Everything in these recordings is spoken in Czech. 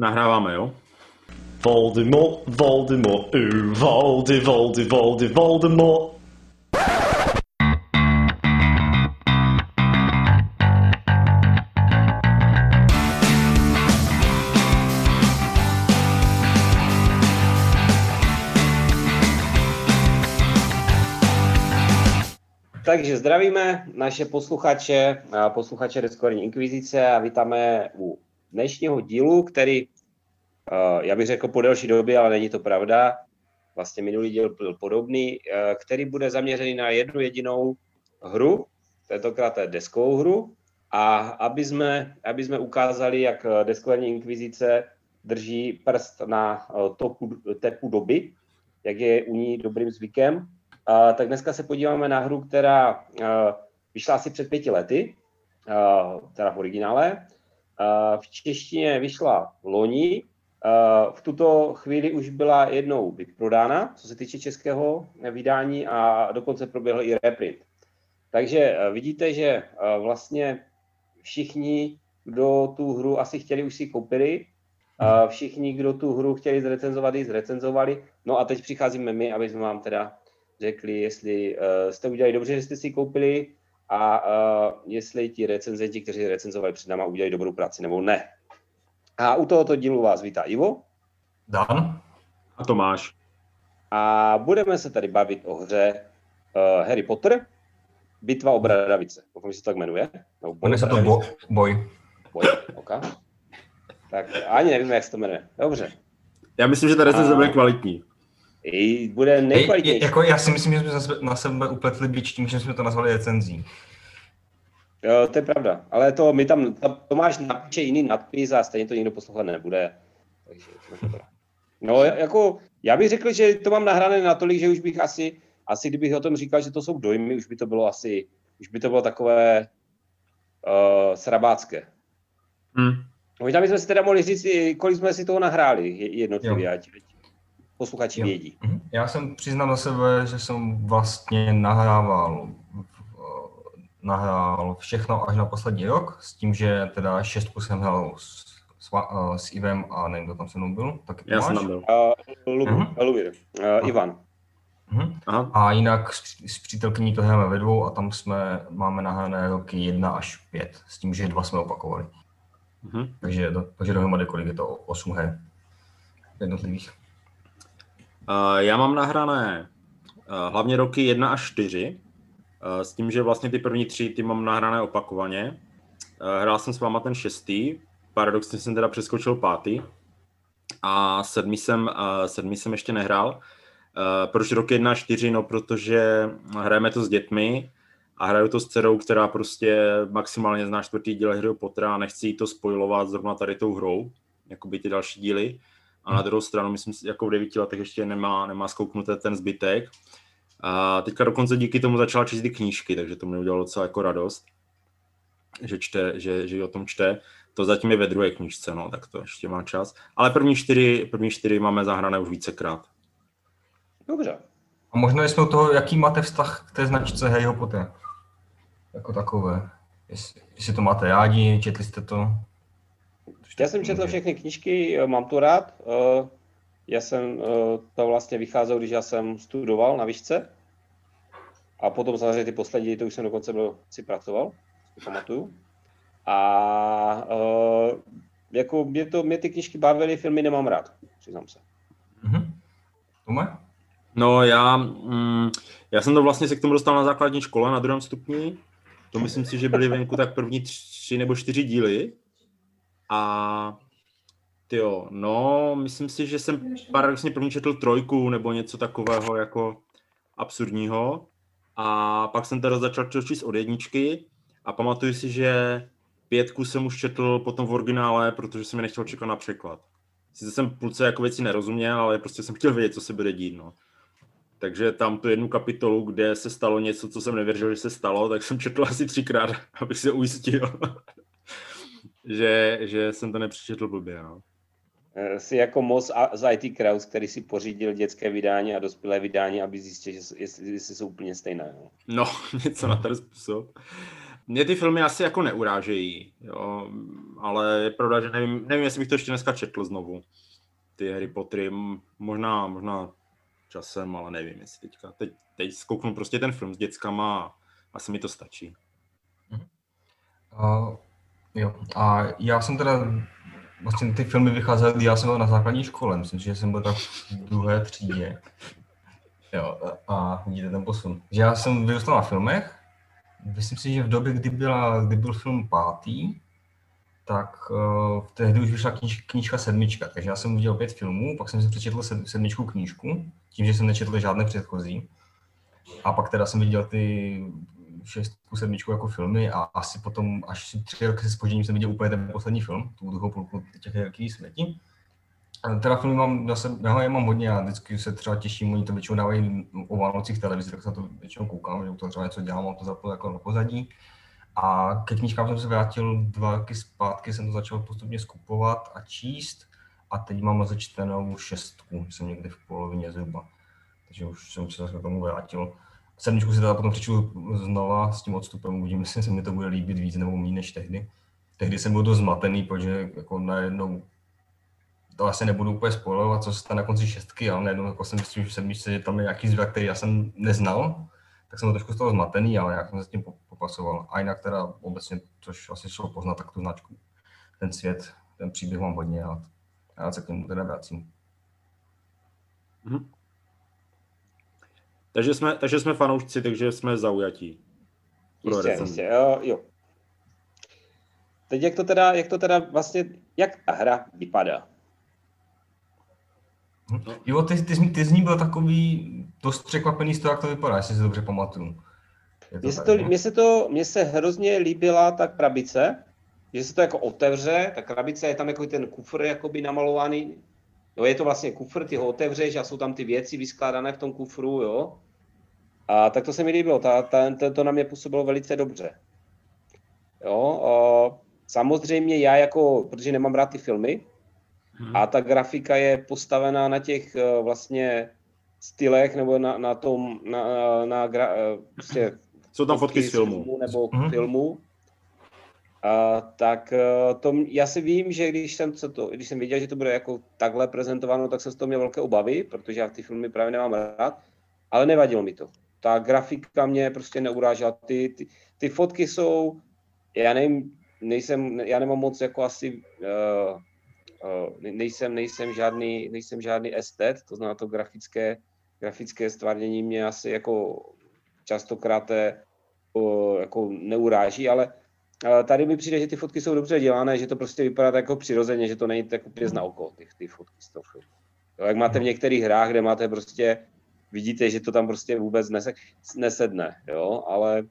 Nahráváme, jo? Voldemort, Voldemort, uh, Voldy, Voldy, Voldy, Voldemort. Takže zdravíme naše posluchače, a posluchače Discordní Inkvizice a vítáme u dnešního dílu, který, eh, já bych řekl po delší době, ale není to pravda, vlastně minulý díl byl podobný, eh, který bude zaměřený na jednu jedinou hru, tentokrát je deskovou hru, a aby jsme, aby jsme ukázali, jak Discordní Inkvizice drží prst na eh, topu, tepu doby, jak je u ní dobrým zvykem, tak dneska se podíváme na hru, která vyšla asi před pěti lety, teda v originále. V češtině vyšla loni. V tuto chvíli už byla jednou vyprodána, co se týče českého vydání a dokonce proběhl i reprint. Takže uh, vidíte, že uh, vlastně všichni, kdo tu hru asi chtěli, už si koupili. Všichni, kdo tu hru chtěli zrecenzovat, ji zrecenzovali. No a teď přicházíme my, aby jsme vám teda řekli, jestli uh, jste udělali dobře, že jste si koupili a uh, jestli ti recenzenti, kteří recenzovali před náma, udělali dobrou práci nebo ne. A u tohoto dílu vás vítá Ivo. Dan. A Tomáš. A budeme se tady bavit o hře uh, Harry Potter, Bitva o Bradavice. Doufám, že se to tak jmenuje. No, jmenuje se to bo- Boj. Boj, okay. Tak ani nevím, jak se to jmenuje. Dobře. Já myslím, že ta recenze bude kvalitní. I bude nejkvalitnější. Jako já si myslím, že jsme na sebe upletli bič tím, že jsme to nazvali recenzí. Jo, to je pravda. Ale to my tam, tam Tomáš napíše jiný nadpis a stejně to nikdo poslouchat nebude. Takže No, jako, já bych řekl, že to mám nahrané natolik, že už bych asi, asi kdybych o tom říkal, že to jsou dojmy, už by to bylo asi, už by to bylo takové uh, srabácké. Hmm. Možná bychom si teda mohli říct, kolik jsme si toho nahráli jednotlivě, ať, posluchači vědí. Mhm. Já jsem přiznal na sebe, že jsem vlastně nahrával nahrál všechno až na poslední rok, s tím, že teda šestku jsem hrál s, s, s Ivem a nevím, kdo tam se mnou byl. Tak Já jsem tam byl. Uh, Lubir, uh-huh. Lubir. Uh, Ivan. Uh-huh. Aha. A jinak s, s přítelkyní to hrajeme ve dvou a tam jsme, máme nahrané roky jedna až pět, s tím, že dva jsme opakovali. Uh-huh. Takže, do, takže dohromady kolik je to? Osm her jednotlivých. Uh, já mám nahrané uh, hlavně roky 1 až 4, uh, s tím, že vlastně ty první tři ty mám nahrané opakovaně. Uh, hrál jsem s váma ten šestý, paradoxně jsem teda přeskočil pátý a sedmý jsem, uh, sedmý jsem ještě nehrál. Uh, proč roky 1 až 4? No, protože hrajeme to s dětmi a hraju to s dcerou, která prostě maximálně zná čtvrtý díl Harry Pottera a nechci jí to spojovat zrovna tady tou hrou, jako by ty další díly. A na druhou stranu, myslím, jako v devíti letech ještě nemá, nemá skouknuté ten zbytek. A teďka dokonce díky tomu začala číst ty knížky, takže to mi udělalo docela jako radost, že, čte, že, že o tom čte. To zatím je ve druhé knížce, no, tak to ještě má čas. Ale první čtyři, první čtyři máme zahrané už vícekrát. Dobře. A možná jsme u toho, jaký máte vztah k té značce Harryho Potter? Jako takové. Jestli, jestli to máte rádi, četli jste to? Já jsem četl všechny knížky, mám to rád. Eh, já jsem eh, to vlastně vycházel, když já jsem studoval na výšce. A potom samozřejmě ty poslední, to už jsem dokonce byl, si pracoval, si pamatuju. A jako mě, to, mě ty knížky bavily, filmy nemám rád, přiznám se. Mm-hmm. No já, mm, já jsem to vlastně se k tomu dostal na základní škole na druhém stupni. To myslím si, že byly venku tak první tři nebo čtyři díly. A jo, no, myslím si, že jsem paradoxně první četl trojku nebo něco takového jako absurdního. A pak jsem teda začal číst od jedničky a pamatuju si, že pětku jsem už četl potom v originále, protože jsem mi nechtěl čekat na překlad. Sice jsem půlce jako věci nerozuměl, ale prostě jsem chtěl vědět, co se bude dít, no. Takže tam tu jednu kapitolu, kde se stalo něco, co jsem nevěřil, že se stalo, tak jsem četl asi třikrát, abych se ujistil že, že jsem to nepřečetl blbě. No. Eh, jsi jako Moss z IT Kraus, který si pořídil dětské vydání a dospělé vydání, aby zjistil, že jestli, jestli jsou úplně stejné. No, no něco na ten způsob. mě ty filmy asi jako neurážejí, jo, ale je pravda, že nevím, nevím, jestli bych to ještě dneska četl znovu. Ty Harry Pottery, možná, možná časem, ale nevím, jestli teďka. Teď, teď zkouknu prostě ten film s dětskama a asi mi to stačí. Uh, jo, a já jsem teda, vlastně ty filmy vycházely, já jsem byl na základní škole, myslím, že jsem byl tak v druhé třídě. Jo, a vidíte ten posun. Že já jsem vyrostl na filmech, myslím si, že v době, kdy, byla, kdy byl film pátý, tak uh, tehdy už vyšla kníž, knížka sedmička, takže já jsem viděl pět filmů, pak jsem si přečetl sedmičku knížku, tím, že jsem nečetl žádné předchozí. A pak teda jsem viděl ty šestku, sedmičku jako filmy a asi potom až tři roky se spožením jsem viděl úplně ten poslední film, tu druhou půlku těch jaký smeti. Teda filmy mám zase, já je mám hodně, já vždycky se třeba těším, oni to většinou dávají o Vánocích televizi, tak se to většinou koukám, že to třeba něco dělám, mám to zapojit jako na pozadí. A ke knížkám jsem se vrátil dva roky zpátky, jsem to začal postupně skupovat a číst a teď mám začtenou šestku, jsem někdy v polovině zhruba. Takže už jsem se k tomu vrátil. Sedmičku si teda potom přečtu znova s tím odstupem, uvidím, jestli se mi to bude líbit víc nebo méně než tehdy. Tehdy jsem byl dost zmatený, protože jako najednou to asi nebudu úplně spojovat, co se stane na konci šestky, ale najednou jako jsem myslím, že sedmičce, že tam je nějaký zvrat, který já jsem neznal, tak jsem byl trošku z toho zmatený, ale jak jsem se s tím popasoval. A jinak teda obecně, což asi šlo poznat, tak tu značku, ten svět, ten příběh mám hodně rád. Já se k němu teda vracím. Mm-hmm. Takže jsme, takže jsme fanoušci, takže jsme zaujatí. Jistě, jistě, jo, jo. Teď jak to teda, jak to teda vlastně, jak ta hra vypadá? No. Jo, ty, ty, ty z ní byl takový dost překvapený z toho, jak to vypadá, jestli si dobře pamatuju. Mně se, to, mně, se to, mně se hrozně líbila ta krabice, že se to jako otevře, ta krabice je tam jako ten kufr jakoby namalovaný, jo, je to vlastně kufr, ty ho otevřeš a jsou tam ty věci vyskládané v tom kufru, jo. A tak to se mi líbilo, ta, ta, to, to na mě působilo velice dobře. Jo, o, samozřejmě já jako, protože nemám rád ty filmy, hmm. a ta grafika je postavená na těch uh, vlastně stylech nebo na, na tom, na, na, na gra, uh, prostě Jsou tam fotky z filmu. Nebo hmm. filmu. A, tak uh, to, já si vím, že když jsem, co to, když jsem viděl, že to bude jako takhle prezentováno, tak jsem z toho měl velké obavy, protože já ty filmy právě nemám rád, ale nevadilo mi to. Ta grafika mě prostě neurážela. Ty, ty, ty fotky jsou, já nevím, nejsem, já nemám moc jako asi uh, nejsem, nejsem, žádný, nejsem žádný estet, to znamená to grafické, grafické stvárnění mě asi jako častokrát jako neuráží, ale tady mi přijde, že ty fotky jsou dobře dělané, že to prostě vypadá tak jako přirozeně, že to není tak úplně na oko, ty, ty fotky z toho filmu. Jo, jak máte v některých hrách, kde máte prostě, vidíte, že to tam prostě vůbec nese, nesedne, jo, ale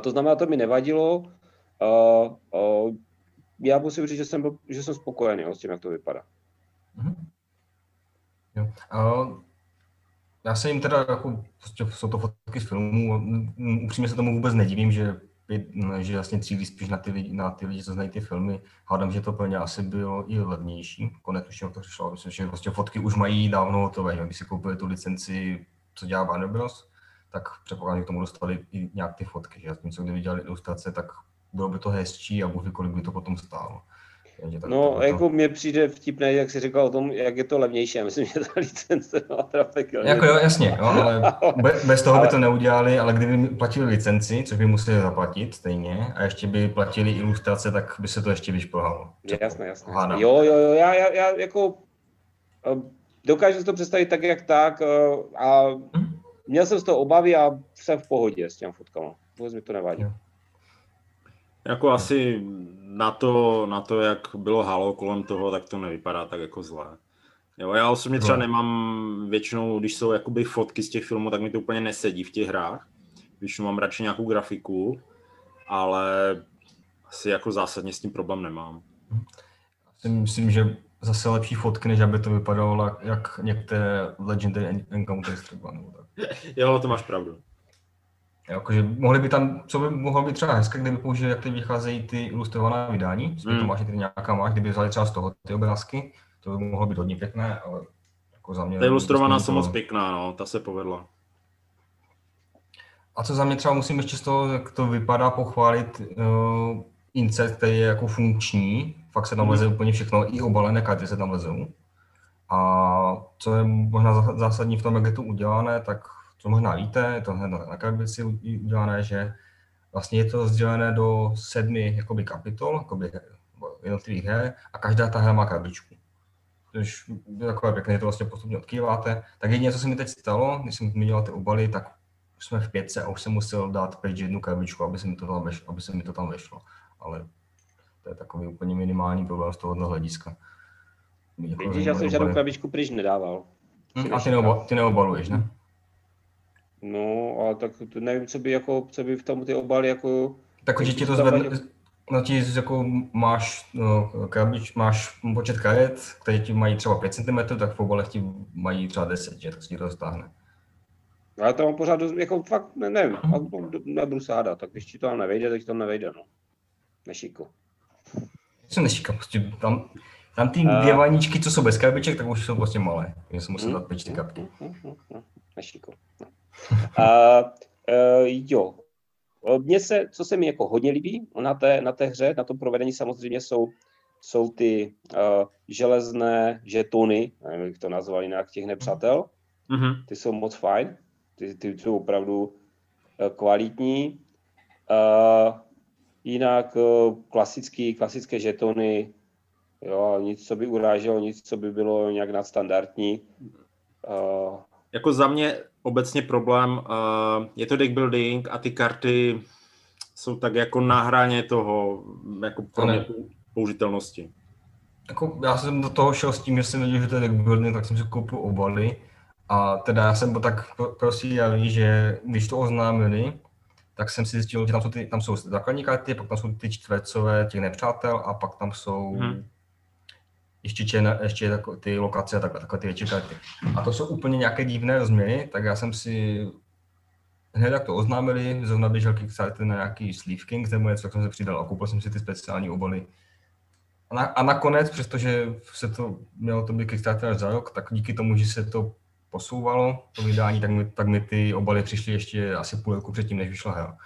to znamená, to mi nevadilo. Uh, uh, já musím říct, že jsem, byl, že jsem spokojený jo, s tím, jak to vypadá. Mm-hmm. Jo. Já se jim teda, jako, prostě jsou to fotky z filmů, upřímně se tomu vůbec nedivím, že, že vlastně cílí spíš na ty, lidi, na ty lidi, co znají ty filmy. Hádám, že to pro ně asi bylo i levnější. Konec už to přišlo. Myslím, že vlastně fotky už mají dávno hotové. Když si koupili tu licenci, co dělá Warner Bros., tak předpokládám, že k tomu dostali i nějak ty fotky. Že? Zatímco kdyby dělali ilustrace, tak bylo by to hezčí a Bůh kolik by to potom stálo. No, to, jako mně přijde vtipné, jak jsi říkal o tom, jak je to levnější. Já myslím, že ta licence má trafik. Jako jo, jasně, jo, ale bez toho by to neudělali, ale kdyby platili licenci, což by museli zaplatit stejně, a ještě by platili ilustrace, tak by se to ještě vyšplhalo. Jasné, jasné. Jo, jo, jo, já, já, já jako eh, dokážu si to představit tak, jak tak eh, a hm? měl jsem z toho obavy a jsem v pohodě s těmi fotkama. Vůbec mi to nevadí. Jo. Jako asi na to, na to, jak bylo halo kolem toho, tak to nevypadá tak jako zlé. Jo, já osobně třeba no. nemám většinou, když jsou jakoby fotky z těch filmů, tak mi to úplně nesedí v těch hrách. Většinou mám radši nějakou grafiku, ale asi jako zásadně s tím problém nemám. Myslím, že zase lepší fotky, než aby to vypadalo jak některé Legendary Encounters třeba. Nebo tak. jo, to máš pravdu. Jakože mohli by tam, co by mohlo být třeba hezké, kdyby použili, jak teď vycházejí ty ilustrované vydání, mm. to máš, ty nějaká máš, kdyby vzali třeba z toho ty obrázky, to by mohlo být hodně pěkné, ale jako za mě... Ta ilustrovaná jsou moc pěkná, no, ta se povedla. A co za mě třeba musím ještě z toho, jak to vypadá, pochválit uh, insert, který je jako funkční, fakt se tam mhm. leze úplně všechno, i obalené karty se tam lezou. A co je možná zásadní v tom, jak je to udělané, tak co možná víte, je to hned na krabici udělané, že vlastně je to rozdělené do sedmi jakoby kapitol, jakoby jednotlivých her a každá ta hra má krabičku. Což je takové pěkné, to vlastně postupně odkýváte. Tak jediné, co se mi teď stalo, když jsem zmiňoval ty obaly, tak už jsme v pětce a už jsem musel dát pryč jednu krabičku, aby se mi to tam vešlo. Aby se mi to tam vešlo. Ale to je takový úplně minimální problém z tohohle hlediska. Jako Vidíš, já jsem žádnou krabičku pryč nedával. Hmm, a ty, neoba, ty neobaluješ, ne? No, ale tak nevím, co by, jako, co by v tom ty obaly jako... Tak že ti to zvedne, no ti jako máš no, krabič, máš počet karet, které ti mají třeba 5 cm, tak v obalech ti mají třeba 10, že, tak si ti to stáhne. Ale to mám pořád, jako fakt, ne, nevím, hmm. nebudu se hádat, tak když ti to tam nevejde, tak ti to nevejde, no. Nešiko. Co nešika, prostě tam, tam ty dvě vaničky, co jsou bez krabiček, tak už jsou prostě malé. Já jsem musel dát pět ty kapky. Nešiko. No. Uh, uh, jo, mně se, co se mi jako hodně líbí na té, na té hře, na tom provedení samozřejmě jsou, jsou ty uh, železné žetony, nevím, jak to nazvali jinak, těch nepřátel. Mm-hmm. Ty jsou moc fajn, ty, ty jsou opravdu uh, kvalitní. Uh, jinak uh, klasický, klasické žetony, jo, nic, co by uráželo, nic, co by bylo nějak nadstandardní. Uh, jako za mě obecně problém, uh, je to deck building a ty karty jsou tak jako na hraně toho, jako pro mě použitelnosti. Jako já jsem do toho šel s tím, že jsem věděl, že to je deck building, tak jsem si koupil obaly. A teda já jsem byl tak prosíjavý, že když to oznámili, tak jsem si zjistil, že tam jsou, ty, tam jsou základní karty, pak tam jsou ty čtvercové těch nepřátel a pak tam jsou hmm ještě, čena, ještě jako ty lokace a takhle, takhle ty větší karty. A to jsou úplně nějaké divné rozměry, tak já jsem si hned jak to oznámili, zrovna běžel Kickstarter na nějaký Sleeve King nebo něco, tak jsem se přidal a koupil jsem si ty speciální obaly. A, na, a nakonec, přestože se to mělo to být Kickstarter za rok, tak díky tomu, že se to posouvalo, to vydání, tak mi, tak mi ty obaly přišly ještě asi půl roku předtím, než vyšla hra.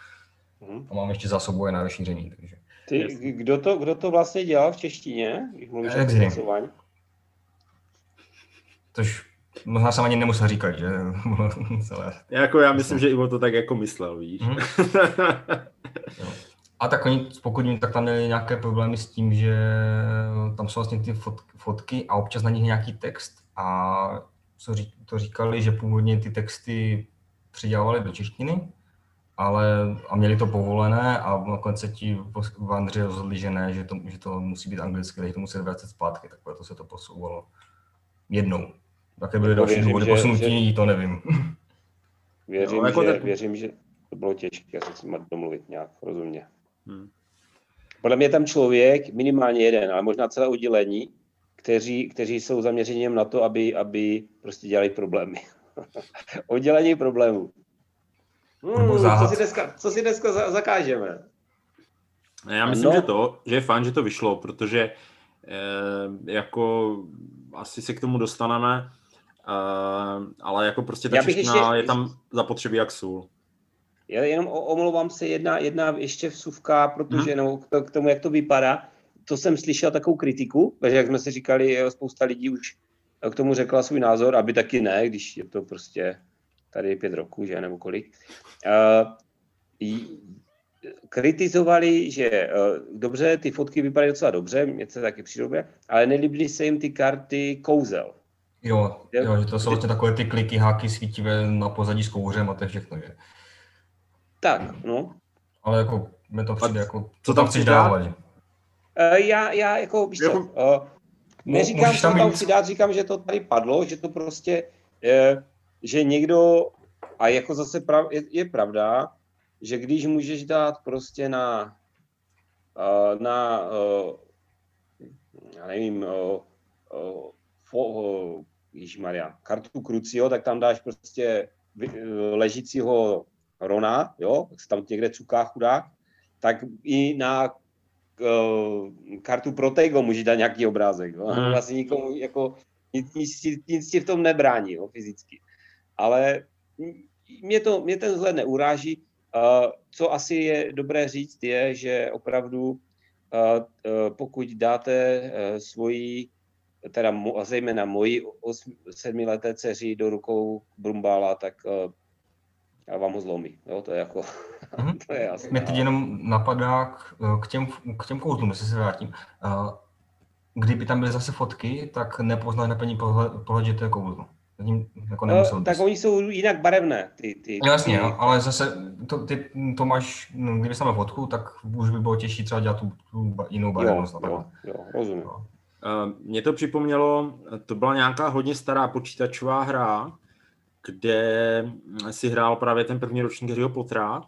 Mm. A mám ještě zásobuje na rozšíření, takže. Ty, kdo, to, kdo to vlastně dělal v češtině, když mluvíš o? Tož možná jsem ani nemusel říkat, že? jako já myslím, že Ivo to tak jako myslel, víš. Hmm. A tak oni, pokud jim, tak tam měli nějaké problémy s tím, že tam jsou vlastně ty fotky a občas na nich nějaký text a co ří, to říkali, že původně ty texty přidělávali do češtiny ale a měli to povolené a nakonec se ti v Andři rozhodli, že ne, že to, že to musí být anglicky, že to musí vracet zpátky, tak proto se to posouvalo jednou. Také byly další důvody posunutí, že... to nevím. Věřím, no, jako že, tak... věřím, že to bylo těžké se s domluvit nějak rozumně. Hmm. Podle mě tam člověk, minimálně jeden, ale možná celé oddělení, kteří, kteří jsou zaměřeni na to, aby, aby prostě dělali problémy. oddělení problémů. Hmm, co, si dneska, co si dneska zakážeme? Já myslím, no. že to, že je fajn, že to vyšlo, protože eh, jako asi se k tomu dostaneme, eh, ale jako prostě ta čeština ještě... je tam zapotřebí jak sůl. Já jenom omlouvám se, jedna, jedna ještě vsuvka, protože hmm. no, k tomu, jak to vypadá, to jsem slyšel takovou kritiku, takže jak jsme si říkali, spousta lidí už k tomu řekla svůj názor, aby taky ne, když je to prostě tady pět roků, že nebo kolik, uh, kritizovali, že uh, dobře, ty fotky vypadají docela dobře, mě se taky přijde ale nelíbily se jim ty karty kouzel. Jo, jo, že to jsou vlastně takové ty kliky, háky svítivé na pozadí s kouřem a to je všechno, že? Tak, no. Ale jako, mi to přijde jako, co tam chceš dávat? Uh, já, já jako, víš co, uh, neříkám, co tam, tam chci dát, říkám, že to tady padlo, že to prostě, uh, že někdo, a jako zase prav, je, je pravda, že když můžeš dát prostě na, na já nevím, Maria, kartu Crucio, tak tam dáš prostě ležícího Rona, jo, tak se tam někde cuká chudák, tak i na kartu Protego můžeš dát nějaký obrázek. Jo? Hmm. Vlastně nikomu jako nic, nic, nic ti v tom nebrání jo, fyzicky ale mě, to, mě ten vzhled neuráží. Uh, co asi je dobré říct, je, že opravdu uh, uh, pokud dáte uh, svoji, teda mo, zejména moji sedmileté dceři do rukou Brumbála, tak uh, já vám ho zlomí. Jo, to je jako, mm-hmm. to je jasné. Mě teď jenom napadá k, k těm, k těm kouzlům, jestli se vrátím. Kdyby tam byly zase fotky, tak nepoznáš na první pohled, pohled že to je kouzlo. Zatím jako no, tak oni jsou jinak barevné. Ty, ty, no, Jasně, ty... No, ale zase to, ty, to máš, no, kdyby tam fotku, tak už by bylo těžší třeba dělat tu, tu jinou barevnost. Jo, jo, jo, rozumím. No. Uh, mě to připomnělo, to byla nějaká hodně stará počítačová hra, kde si hrál právě ten první ročník Harryho Pottera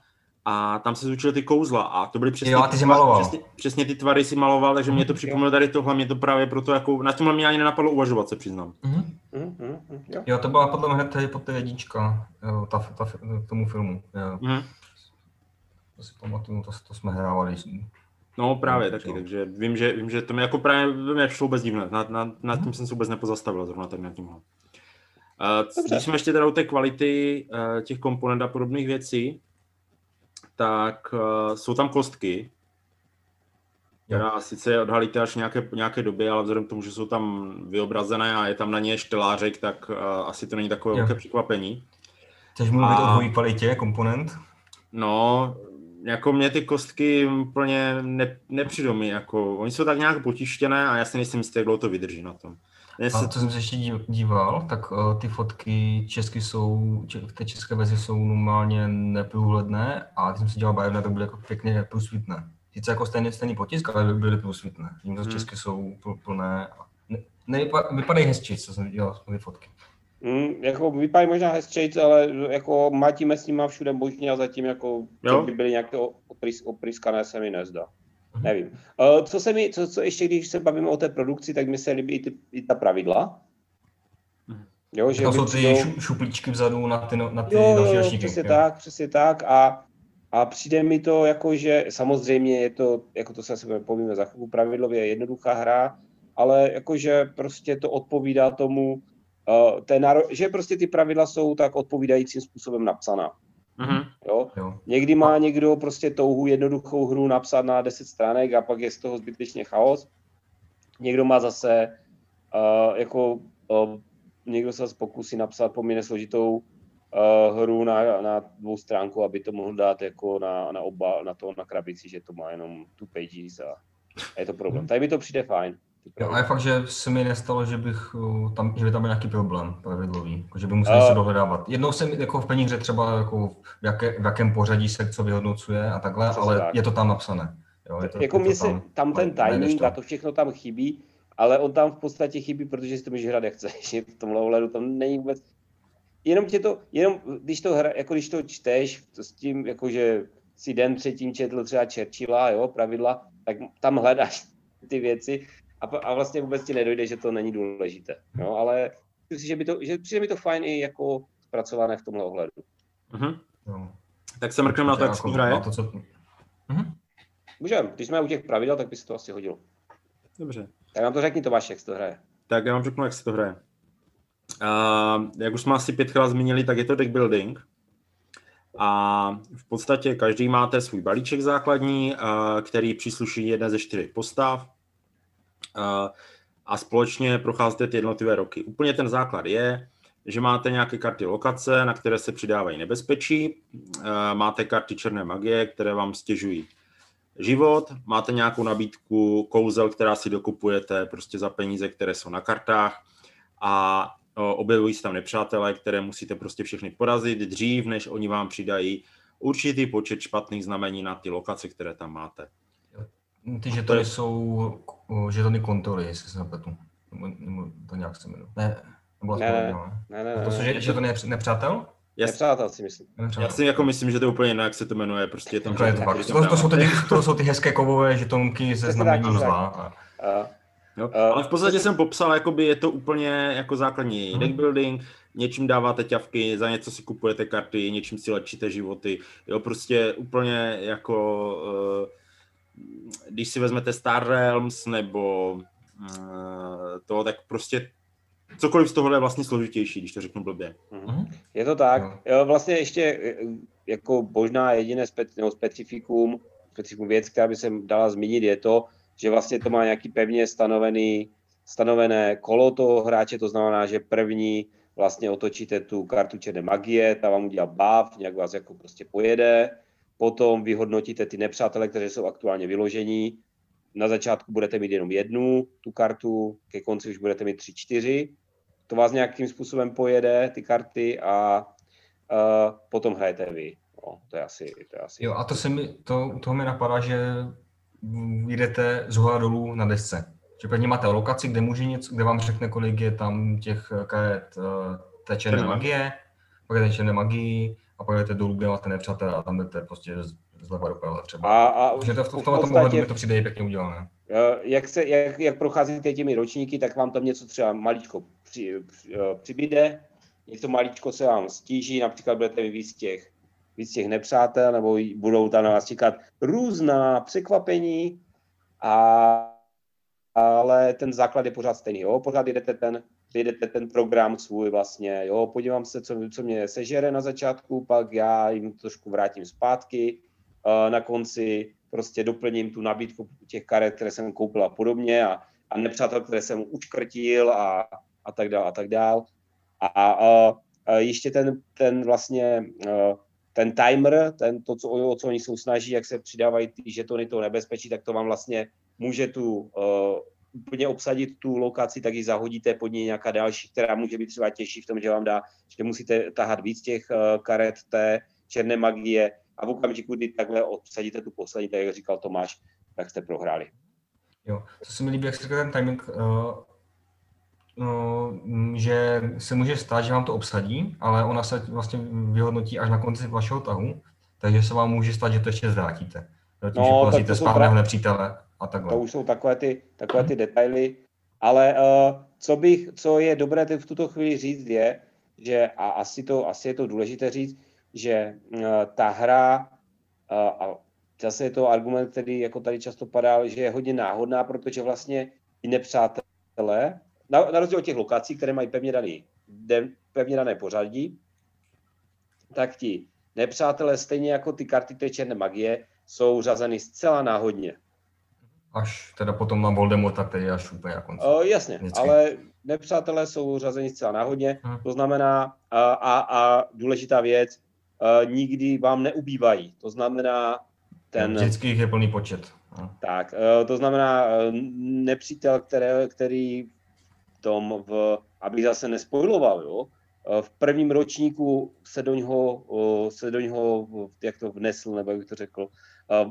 a tam se zúčily ty kouzla a to byly přesně, jo, ty, ty maloval. přesně, přesně, ty tvary si maloval, takže mě to mhm. připomnělo tady tohle, mě to právě proto jako, na tomhle mě ani nenapadlo uvažovat, se přiznám. Mm-hmm. Mm-hmm. Jo. jo. to byla potom hned tady po té jednička, jo, ta, ta, tomu filmu. Jo. Mm-hmm. To si pamatuju, to, to jsme hrávali. No právě taky, takže vím, že, vím, že to mi jako právě mě přišlo vůbec divné, nad, nad, nad tím jsem se vůbec nepozastavil zrovna tady nad tímhle. Uh, když jsme ještě teda u té kvality uh, těch komponent a podobných věcí, tak uh, jsou tam kostky, která sice odhalíte až nějaké, nějaké doby, ale vzhledem k tomu, že jsou tam vyobrazené a je tam na ně štelářek, tak uh, asi to není takové velké překvapení. Chceš mluvit a... o dvojí kvalitě komponent? No, jako mě ty kostky úplně ne, nepřijdou mi, jako, oni jsou tak nějak potištěné a já si nejsem jistý, jak dlouho to vydrží na tom. Jestli... A co jsem se ještě díval, tak uh, ty fotky česky jsou, v té české verzi jsou normálně neprůhledné a když jsem si dělal barevné, tak byly jako pěkně průsvitné. Sice jako stejný, stejný potisk, ale byly průsvitné. Tím hmm. česky jsou plné. Ne, ne, vypadají hezčí, co jsem dělal ty fotky. Mm, jako vypadají možná hezčejc, ale jako mátíme s nima všude možně a zatím jako, jo? by byly nějaké oprys, opryskané, se mi nezdá. Mhm. Nevím. Uh, co, se mi, co, co ještě, když se bavíme o té produkci, tak mi se líbí i, ty, i ta pravidla. Mhm. Jo, že to jsou ty přijou... šuplíčky vzadu na ty, no, na ty jo, další ročníky. Přesně jo. tak, přesně tak. A, a přijde mi to jako, že samozřejmě je to, jako to se asi povíme za chvilku, pravidlově jednoduchá hra, ale jakože prostě to odpovídá tomu, uh, té náro... že prostě ty pravidla jsou tak odpovídajícím způsobem napsaná. Mm-hmm. Jo? Jo. Někdy má někdo prostě touhu jednoduchou hru napsat na 10 stránek a pak je z toho zbytečně chaos. Někdo má zase uh, jako uh, někdo se pokusí napsat poměrně složitou uh, hru na, na dvou stránku, aby to mohl dát jako na, na oba, na to na krabici, že to má jenom two pages a, a je to problém. Mhm. Tady mi to přijde fajn. Jo, a je fakt, že se mi nestalo, že, bych uh, tam, že by tam byl nějaký problém pravidlový, jako, že by musel uh, se dohledávat. Jednou jsem jako v peníze třeba jako v, jaké, v jakém pořadí se co vyhodnocuje a takhle, ale tak. je to tam napsané. Jo, je to, jako je to tam, tam ten timing a to všechno tam chybí, ale on tam v podstatě chybí, protože si to můžeš hrát jak chceš. V tomhle ohledu tam není vůbec... Jenom tě to, jenom když to, hra, jako když to čteš to s tím, jakože si den předtím četl třeba Churchilla, jo, pravidla, tak tam hledáš ty věci a, a vlastně vůbec ti nedojde, že to není důležité. No, ale myslím si, že, by to, že přijde mi to fajn i jako zpracované v tomhle ohledu. Uh-huh. No. Tak se mrkneme na to, jak se hraje. To, co... uh-huh. Můžeme, když jsme u těch pravidel, tak by se to asi hodilo. Dobře. Tak nám to řekni Tomáš, jak se to hraje. Tak já vám řeknu, jak se to hraje. Uh, jak už jsme asi pětkrát zmínili, tak je to deck building. A v podstatě každý máte svůj balíček základní, uh, který přísluší jedné ze čtyř postav a společně procházíte ty jednotlivé roky. Úplně ten základ je, že máte nějaké karty lokace, na které se přidávají nebezpečí, máte karty černé magie, které vám stěžují život, máte nějakou nabídku kouzel, která si dokupujete prostě za peníze, které jsou na kartách a objevují se tam nepřátelé, které musíte prostě všechny porazit dřív, než oni vám přidají určitý počet špatných znamení na ty lokace, které tam máte. Ty žetony jsou žetony kontroly, jestli se nepletu. to nějak se jmenuje. Ne, ne, ne, ne, ne, To jsou žetony nepřátel? Já nepřátel si myslím. Já si jako myslím, že to je úplně jinak se to jmenuje, prostě je tam... To, to, fakt. to, to, jsou ty, to jsou ty hezké kovové žetonky se znamením zla. No, ale v podstatě jsem popsal, jakoby je to úplně jako základní hmm. deck building, něčím dáváte ťavky, za něco si kupujete karty, něčím si lečíte životy, jo, prostě úplně jako uh, když si vezmete Star Realms nebo uh, to, tak prostě cokoliv z toho je vlastně složitější, když to řeknu blbě. Mm-hmm. Je to tak. Jo, vlastně ještě jako možná jediné spe, no, specifikum, specifikum věc, která by se dala zmínit, je to, že vlastně to má nějaký pevně stanovený, stanovené kolo toho hráče, to znamená, že první vlastně otočíte tu kartu černé magie, ta vám udělá buff, nějak vás jako prostě pojede, potom vyhodnotíte ty nepřátele, kteří jsou aktuálně vyložení, na začátku budete mít jenom jednu tu kartu, ke konci už budete mít tři, čtyři, to vás nějakým způsobem pojede, ty karty a uh, potom hrajete vy. No, to je asi, to je asi... Jo, a to se mi, to, toho mi napadá, že jdete z hora dolů na desce. Že první máte lokaci, kde může něco, kde vám řekne, kolik je tam těch karet té černé magie, pak jdete černé magii a pak jdete dolů, kde máte nepřátelé a tam jdete prostě zleva doprava třeba. A, a Takže to v, v, v tomhle podstatě, mi to přijde pěkně udělané. Jak, se, jak, jak procházíte těmi ročníky, tak vám tam něco třeba maličko při, při, eh, přibyde, něco maličko se vám stíží, například budete mít víc těch, víc těch nepřátel, nebo budou tam na vás čekat různá překvapení, a, ale ten základ je pořád stejný. Jo? Pořád jdete ten, jdete ten program svůj vlastně, jo, podívám se, co, co mě sežere na začátku, pak já jim trošku vrátím zpátky, uh, na konci prostě doplním tu nabídku těch karet, které jsem koupil a podobně a, a nepřátel, které jsem učkrtil a, a tak dále a tak dále. A, a, a ještě ten, ten vlastně uh, ten timer, ten, to, co, o co oni jsou snaží, jak se přidávají ty žetony toho nebezpečí, tak to vám vlastně může tu uh, úplně obsadit tu lokaci, tak ji zahodíte pod ní nějaká další, která může být třeba těžší v tom, že vám dá, že musíte tahat víc těch uh, karet té černé magie a v okamžiku, kdy takhle obsadíte tu poslední, tak jak říkal Tomáš, tak jste prohráli. Jo, to se mi líbí, jak jste ten timing, uh, no, že se může stát, že vám to obsadí, ale ona se vlastně vyhodnotí až na konci vašeho tahu, takže se vám může stát, že to ještě zvrátíte. Tím, no, že to správného nepřítele a takhle. To už jsou takové ty, takové ty detaily, ale uh, co, bych, co je dobré v tuto chvíli říct je, že a asi, to, asi je to důležité říct, že uh, ta hra, uh, a zase je to argument, který jako tady často padá, že je hodně náhodná, protože vlastně i nepřátelé, na, na rozdíl od těch lokací, které mají pevně, daný, de, pevně dané pořadí, tak ti nepřátelé, stejně jako ty karty té černé magie, jsou řazeny zcela náhodně. Až teda potom na Voldemorta, který je až úplně na konci. O, jasně, Vždycky. ale nepřátelé jsou řazeni zcela náhodně, hmm. to znamená, a, a, a důležitá věc, a, nikdy vám neubývají, to znamená, ten... Vždycky jich je plný počet. Hmm. Tak, a, to znamená, nepřítel, které, který tom, v, abych zase nespojloval, jo, v prvním ročníku se do něho, se do něho jak to vnesl, nebo jak bych to řekl,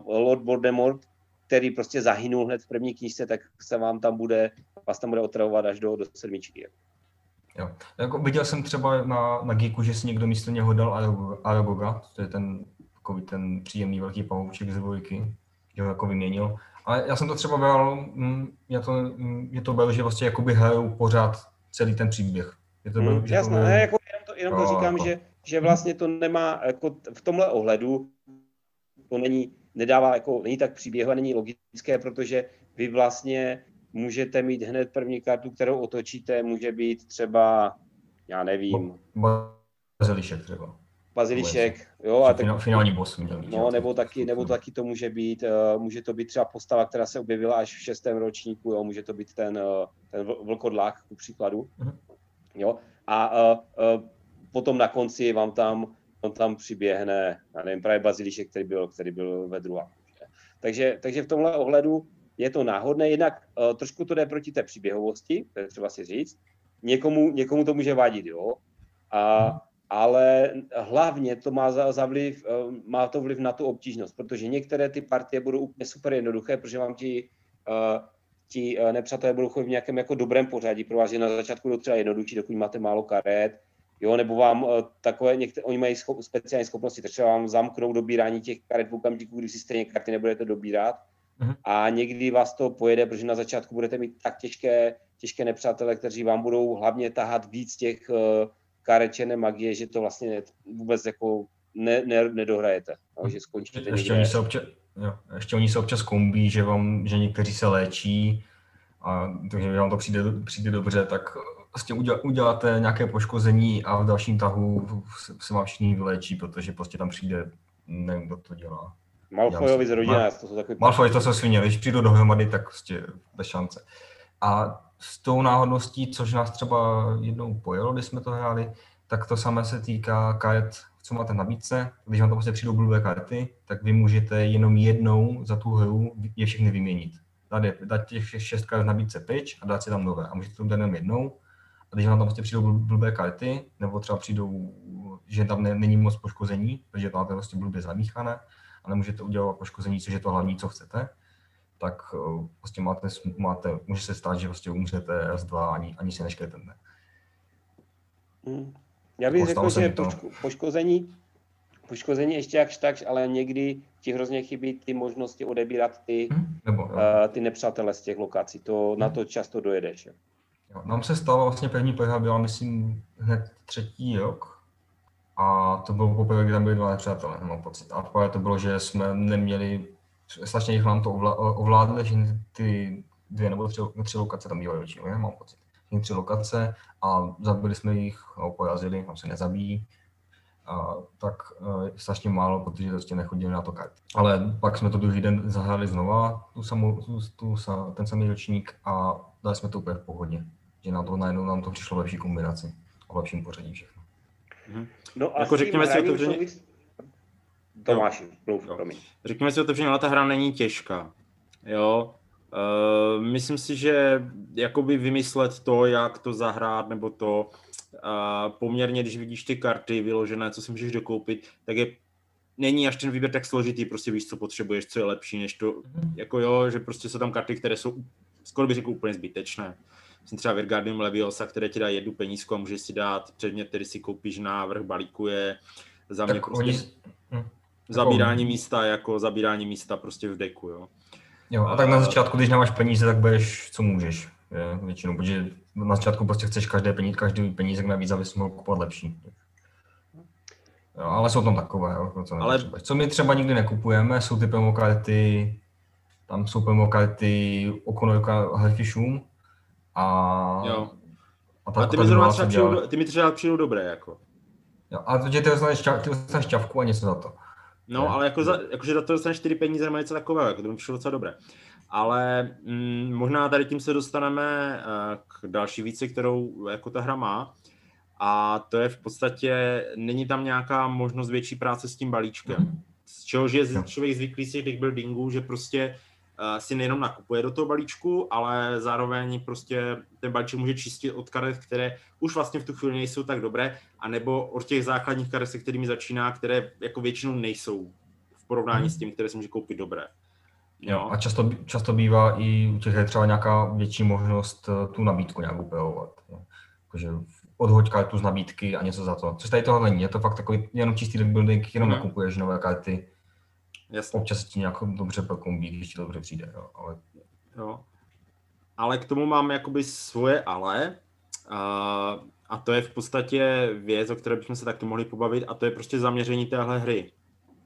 Lord Voldemort, který prostě zahynul hned v první knížce, tak se vám tam bude, vás tam bude otravovat až do, do sedmičky. Jo. Jako viděl jsem třeba na, na Geeku, že si někdo místo něho dal Aragoga, to je ten, takový ten příjemný velký pavouček z dvojky, že ho jako vyměnil. Ale já jsem to třeba bral, mm, já to, mm, je to byl, že vlastně jakoby hraju pořád celý ten příběh. Je to byl, mm, že jasné, to byl... jako jenom to, jenom to říkám, jako... že, že vlastně to nemá, jako v tomhle ohledu, to není, nedává, jako, není tak příběhové, není logické, protože vy vlastně můžete mít hned první kartu, kterou otočíte, může být třeba, já nevím. Bazilišek třeba. Bazilišek, jo. A tak, finální boss. No, nebo taky, nebo taky to může být, uh, může to být třeba postava, která se objevila až v šestém ročníku, jo, může to být ten, uh, ten vlkodlák, ku příkladu. Uh-huh. Jo. A uh, uh, potom na konci vám tam, on tam přiběhne, já nevím, právě Bazilišek, který byl, který byl ve druhém. Takže, takže v tomhle ohledu je to náhodné, jinak uh, trošku to jde proti té příběhovosti, to je třeba si říct. Někomu, někomu to může vadit, jo. A ale hlavně to má za, za vliv, eh, má to vliv na tu obtížnost, protože některé ty partie budou úplně super jednoduché, protože vám ti, uh, ti uh, nepřátelé budou chodit v nějakém jako dobrém pořadí, pro vás je na začátku budou třeba jednodušší, dokud máte málo karet, jo, nebo vám uh, takové, některé, oni mají schop, speciální schopnosti, třeba vám zamknou dobírání těch karet v okamžiku, kdy si stejně karty nebudete dobírat, uh-huh. a někdy vás to pojede, protože na začátku budete mít tak těžké, těžké nepřátelé, kteří vám budou hlavně tahat víc těch uh, karečené magie, že to vlastně vůbec jako ne, ne, nedohrajete, no, že skončíte ještě oni, se občas, jo, ještě oni se občas kombí, že, vám, že někteří se léčí a takže vám to přijde, přijde dobře, tak vlastně uděláte nějaké poškození a v dalším tahu se vám všichni vylečí, protože prostě tam přijde, nevím, kdo to dělá. Malfoyovi z rodina, to jsou takový... Malfoy, to jsou svině, když přijdu dohromady, tak prostě bez šance. A s tou náhodností, což nás třeba jednou pojelo, když jsme to hráli, tak to samé se týká karet, co máte na nabídce. Když vám tam prostě přijdou blbé karty, tak vy můžete jenom jednou za tu hru je všechny vyměnit. Dát, dát těch šest karet nabídce pryč a dát si tam nové. A můžete to udělat jenom jednou. A když vám tam prostě přijdou blbé karty, nebo třeba přijdou, že tam ne, není moc poškození, protože to máte prostě blbě zamíchané, a nemůžete udělat poškození, což je to hlavní, co chcete, tak uh, prostě máte, máte, může se stát, že prostě umřete raz, dva, ani, ani se neškrtnete. Hmm. Já bych řekl, že poško, poškození, poškození ještě jakž tak, ale někdy ti hrozně chybí ty možnosti odebírat ty, hmm, nebo, uh, ty nepřátele z těch lokací. To, hmm. Na to často dojedeš. Jo. Nám se stalo vlastně první pojha byla, myslím, hned třetí rok. A to bylo poprvé, kdy tam byli dva nepřátelé, mám pocit. A poprvé to bylo, že jsme neměli, strašně jich nám to ovládli, že ty dvě nebo tři, tři lokace tam bývaly většinou, mám pocit tři lokace a zabili jsme jich, no, pojazili, tam se nezabíjí, a, tak uh, strašně málo, protože prostě nechodili na to karty. Ale pak jsme to druhý den zahráli znova, tu samou, tu, tu, ten samý ročník a dali jsme to úplně v pohodě. Že nám to najednou nám to přišlo lepší kombinaci a v lepším pořadí všechno. Mm-hmm. No a jako řekněme si otevřeně... Tomáš, mluv, promiň. Řekněme si otevřeně, ta hra není těžká. Jo, Uh, myslím si, že jakoby vymyslet to, jak to zahrát, nebo to uh, poměrně, když vidíš ty karty vyložené, co si můžeš dokoupit, tak je není až ten výběr tak složitý, prostě víš, co potřebuješ, co je lepší, než to, mm. jako jo, že prostě jsou tam karty, které jsou skoro bych řekl úplně zbytečné. Jsem třeba Virgardium Leviosa, které ti dá jednu penízku a můžeš si dát předmět, který si koupíš na vrch balíku, je za mě tak prostě oni... Hm. zabírání místa, jako zabírání místa prostě v deku, jo. Jo, a tak na začátku, když nemáš peníze, tak budeš, co můžeš, je, většinou, protože na začátku prostě chceš každé peníze, každý peníze navíc, aby mohl kupovat lepší. Jo, ale jsou tam takové, jo, co, ale... co my třeba nikdy nekupujeme, jsou ty promokarty, tam jsou promokarty Okonorka Hellfishům a... Jo. A, ta, a ty, mi zrovna třeba přijdou, ty mi třeba přijdou dobré, jako. Jo, a to, ty dostaneš, ty dostaneš čavku a něco za to. No, ne? ale jako za, jakože za to dostaneš 4 peníze nebo něco takového, jako to by přišlo docela dobré. Ale mm, možná tady tím se dostaneme uh, k další víci, kterou jako ta hra má. A to je v podstatě, není tam nějaká možnost větší práce s tím balíčkem. Mm-hmm. Z čehož je člověk zvyklý z těch buildingů, že prostě si nejenom nakupuje do toho balíčku, ale zároveň prostě ten balíček může čistit od karet, které už vlastně v tu chvíli nejsou tak dobré, anebo od těch základních karet, se kterými začíná, které jako většinou nejsou v porovnání hmm. s tím, které si může koupit dobré. Jo. A často, často bývá i u těch je třeba nějaká větší možnost eh, tu nabídku nějak upravovat. Jakože odhoď kartu z nabídky a něco za to. Což tady toho není, je to fakt takový jenom čistý building, jenom hmm. nakupuješ nové karty. Jasně. Občas ti nějak dobře prokombí, když ti to dobře přijde. Jo. Ale... Jo. ale k tomu mám jakoby svoje ale. A, a to je v podstatě věc, o které bychom se takto mohli pobavit, a to je prostě zaměření téhle hry.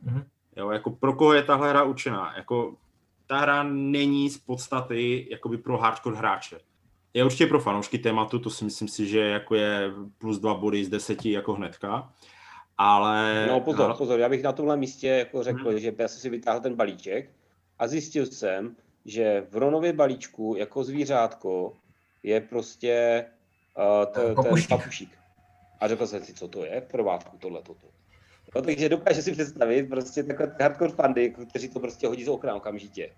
Mm-hmm. Jo, jako pro koho je tahle hra učená? Jako, ta hra není z podstaty jakoby pro hardcore hráče. Je určitě pro fanoušky tématu, to si myslím si, že jako je plus dva body z deseti jako hnedka. Ale... No pozor, pozor, já bych na tomhle místě jako řekl, hmm. že já jsem si vytáhl ten balíček a zjistil jsem, že v Ronově balíčku jako zvířátko je prostě uh, t, ten papušík. A řekl jsem si, co to je, v provádku tohle toto. No, takže dokáže si představit prostě takové hardcore fandy, kteří to prostě hodí z okna okamžitě.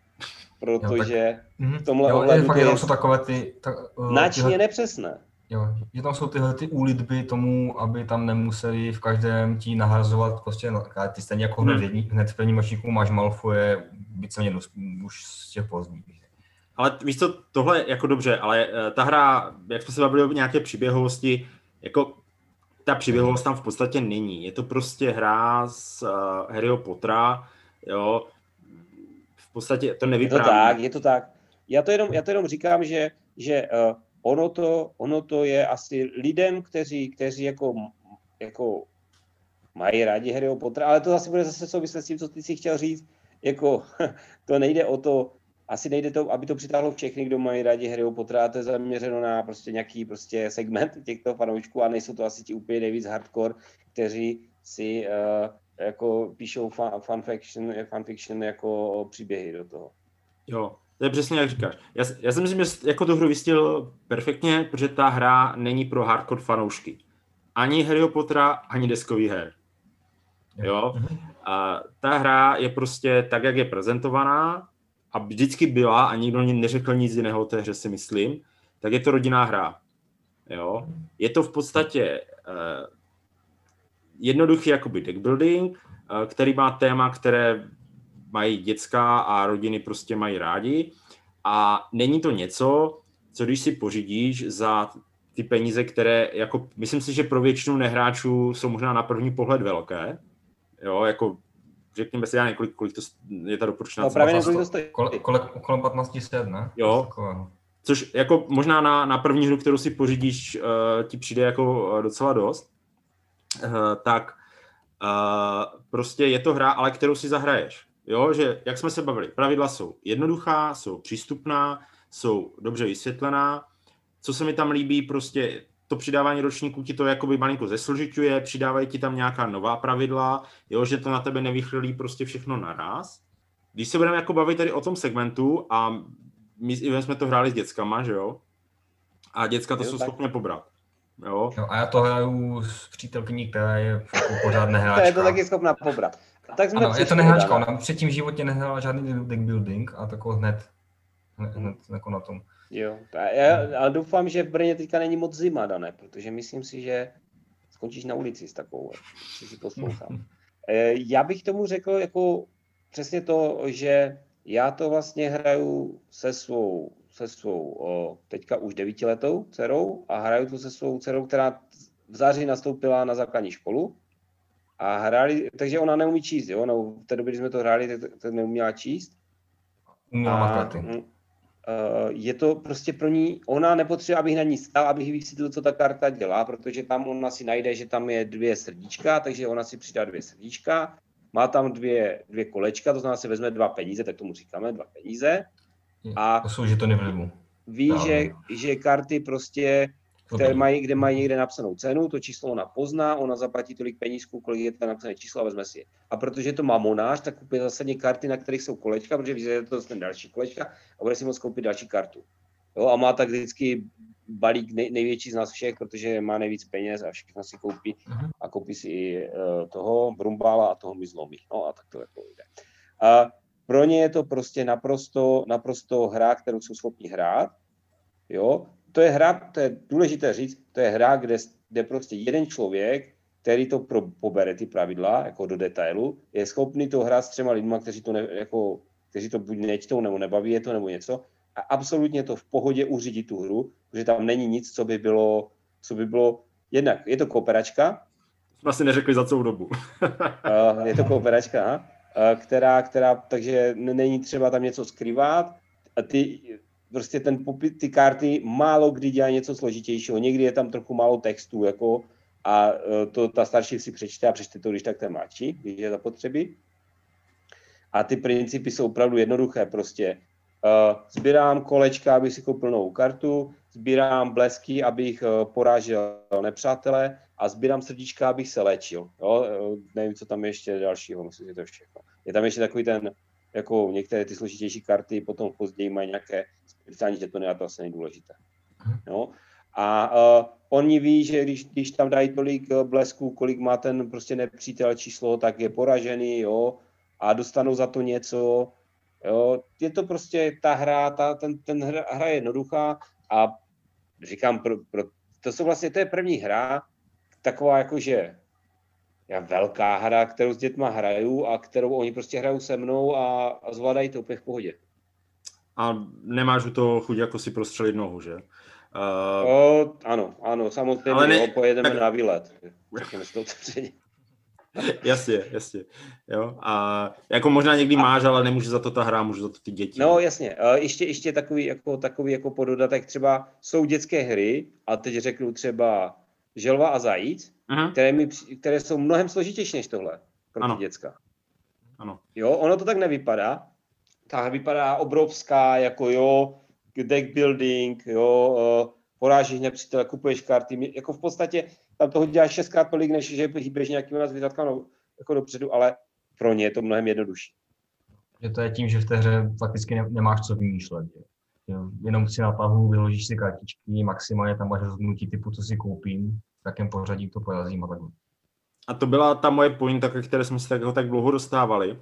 Protože jo, tak, v tomhle jo, ohledu je, fakt, je, jsou takové ty... Tak, uh, náčně tyhle, nepřesné. Jo, že tam jsou tyhle ty úlitby tomu, aby tam nemuseli v každém tí nahrazovat prostě no, ty stejně jako hned, hmm. hned v prvním ročníku máš Malfoje, víceméně už z těch pozdních. Ale víš co, tohle jako dobře, ale uh, ta hra, jak jsme se bavili o nějaké příběhovosti, jako ta příběhovost tam v podstatě není. Je to prostě hra z uh, Harryho Pottera, jo, v podstatě to nevypadá. Je to tak, je to tak. Já to jenom, já to jenom říkám, že, že uh, ono, to, ono to je asi lidem, kteří, kteří jako, jako mají rádi Harryho Pottera, ale to zase bude zase souviset s tím, co ty si chtěl říct, jako to nejde o to, asi nejde to, aby to přitáhlo všechny, kdo mají rádi Harryho Pottera, to je zaměřeno na prostě nějaký prostě segment těchto fanoušků a nejsou to asi ti úplně nejvíc hardcore, kteří si uh, jako píšou fan, fanfiction, fanfiction jako příběhy do toho. Jo, to je přesně jak říkáš. Já, já si myslím, že jako tu hru vystil perfektně, protože ta hra není pro hardcore fanoušky. Ani Harryho Pottera, ani deskový her. Jo? A ta hra je prostě tak, jak je prezentovaná a vždycky byla a nikdo neřekl nic jiného o té hře, si myslím, tak je to rodinná hra. Jo? Je to v podstatě uh, jednoduchý jakoby deck building, uh, který má téma, které mají dětská a rodiny prostě mají rádi. A není to něco, co když si pořídíš za ty peníze, které, jako, myslím si, že pro většinu nehráčů jsou možná na první pohled velké, jo, jako řekněme si, já několik, kolik to je ta doporučená no, právě to stojí. Kole, kole, kolem 15 set, ne? Jo, což jako možná na, na první hru, kterou si pořídíš, uh, ti přijde jako uh, docela dost, uh, tak uh, prostě je to hra, ale kterou si zahraješ. Jo, že jak jsme se bavili, pravidla jsou jednoduchá, jsou přístupná, jsou dobře vysvětlená. Co se mi tam líbí, prostě to přidávání ročníků ti to jakoby malinko zesložituje, přidávají ti tam nějaká nová pravidla, jo, že to na tebe nevychrlí prostě všechno naraz. Když se budeme jako bavit tady o tom segmentu a my jsme to hráli s dětskama, že jo, a děcka to jo, jsou tak. schopné pobrat. Jo. jo. a já to hraju s přítelkyní, která je pořád nehráčka. to je to taky schopná pobrat. A tak jsme ano, je to nehráčka, ona předtím v životě nehrála žádný deck building a tako hned, hned, hned jako na tom. Jo, já, já doufám, že v Brně teďka není moc zima, Dané, protože myslím si, že skončíš na ulici s takovou, když si poslouchám. Eh, já bych tomu řekl jako přesně to, že já to vlastně hraju se svou, se svou o, teďka už devítiletou dcerou a hraju to se svou dcerou, která v září nastoupila na základní školu a hráli, takže ona neumí číst, jo, no, v té době, kdy jsme to hráli, tak, tak neuměla číst. Uměla uh, je to prostě pro ní, ona nepotřebuje, abych na ní stál, abych vysvětlil, co ta karta dělá, protože tam ona si najde, že tam je dvě srdíčka, takže ona si přidá dvě srdíčka, má tam dvě, dvě kolečka, to znamená, si vezme dva peníze, tak tomu říkáme, dva peníze. A to jsou žetony vlivu. Ví, že, že karty prostě které mají, kde mají někde napsanou cenu, to číslo ona pozná, ona zaplatí tolik penízků, kolik je tam napsané číslo a vezme si je. A protože to má monář, tak kupuje zásadně karty, na kterých jsou kolečka, protože je to ten další kolečka a bude si moct koupit další kartu. Jo, a má tak vždycky balík nej, největší z nás všech, protože má nejvíc peněz a všechno si koupí uh-huh. a koupí si i uh, toho Brumbála a toho mi zlomí. No a tak to jako jde. A pro ně je to prostě naprosto, naprosto hra, kterou jsou schopni hrát. Jo, to je hra, to je důležité říct, to je hra, kde, kde prostě jeden člověk, který to pro, pobere ty pravidla jako do detailu, je schopný to hrát s třema lidma, kteří to, ne, jako, kteří to buď nečtou, nebo nebaví je to, nebo něco. A absolutně to v pohodě uřídit tu hru, protože tam není nic, co by bylo, co by bylo jednak, je to kooperačka. Jsme asi neřekli za celou dobu. uh, je to kooperačka, uh, která, která, takže není třeba tam něco skrývat. A ty, prostě ten popis, ty karty málo kdy dělá něco složitějšího, někdy je tam trochu málo textů, jako a e, to ta starší si přečte a přečte to, když tak ten mladší, když je zapotřebí. A ty principy jsou opravdu jednoduché, prostě uh, sbírám kolečka, abych si koupil novou kartu, sbírám blesky, abych uh, porážel nepřátele a sbírám srdíčka, abych se léčil. Jo? Nevím, co tam ještě dalšího, myslím, že to všechno. Je tam ještě takový ten, jako některé ty složitější karty potom později mají nějaké speciální žetony a to asi nejdůležité. No. A uh, oni ví, že když, když tam dají tolik e, blesků, kolik má ten prostě nepřítel číslo, tak je poražený, jo, a dostanou za to něco, jo. Je to prostě ta hra, ta, ten, ten hra, hra je jednoduchá a říkám, pro, pro, to jsou vlastně, to je první hra, taková jakože já velká hra, kterou s dětma hraju a kterou oni prostě hrajou se mnou a, a zvládají to úplně v pohodě a nemáš u toho chuť jako si prostřelit nohu, že? Uh, o, ano, ano, samozřejmě, ale ne, jo, pojedeme tak... na výlet. Řekněme si to jasně, jasně. Jo? A jako možná někdy a... máš, ale nemůže za to ta hra, může za to ty děti. No jasně, ještě, ještě takový, jako, takový jako pododatek, třeba jsou dětské hry, a teď řeknu třeba Želva a Zajíc, které, mi, které jsou mnohem složitější než tohle pro ty děcka. Ano. Jo, ono to tak nevypadá, ta hra vypadá obrovská, jako jo, deck building, jo, uh, porážíš nepřítele, kupuješ karty, jako v podstatě tam toho děláš šestkrát tolik, než že hýbeš nějakým zvířatkama no, jako dopředu, ale pro ně je to mnohem jednodušší. Že to je tím, že v té hře fakticky nemáš co vymýšlet. Jenom si na tahu vyložíš si kartičky, maximálně tam máš rozhodnutí typu, co si koupím, v jakém pořadí to pojazdím a takhle. A to byla ta moje pointa, ke které jsme se tak, tak dlouho dostávali.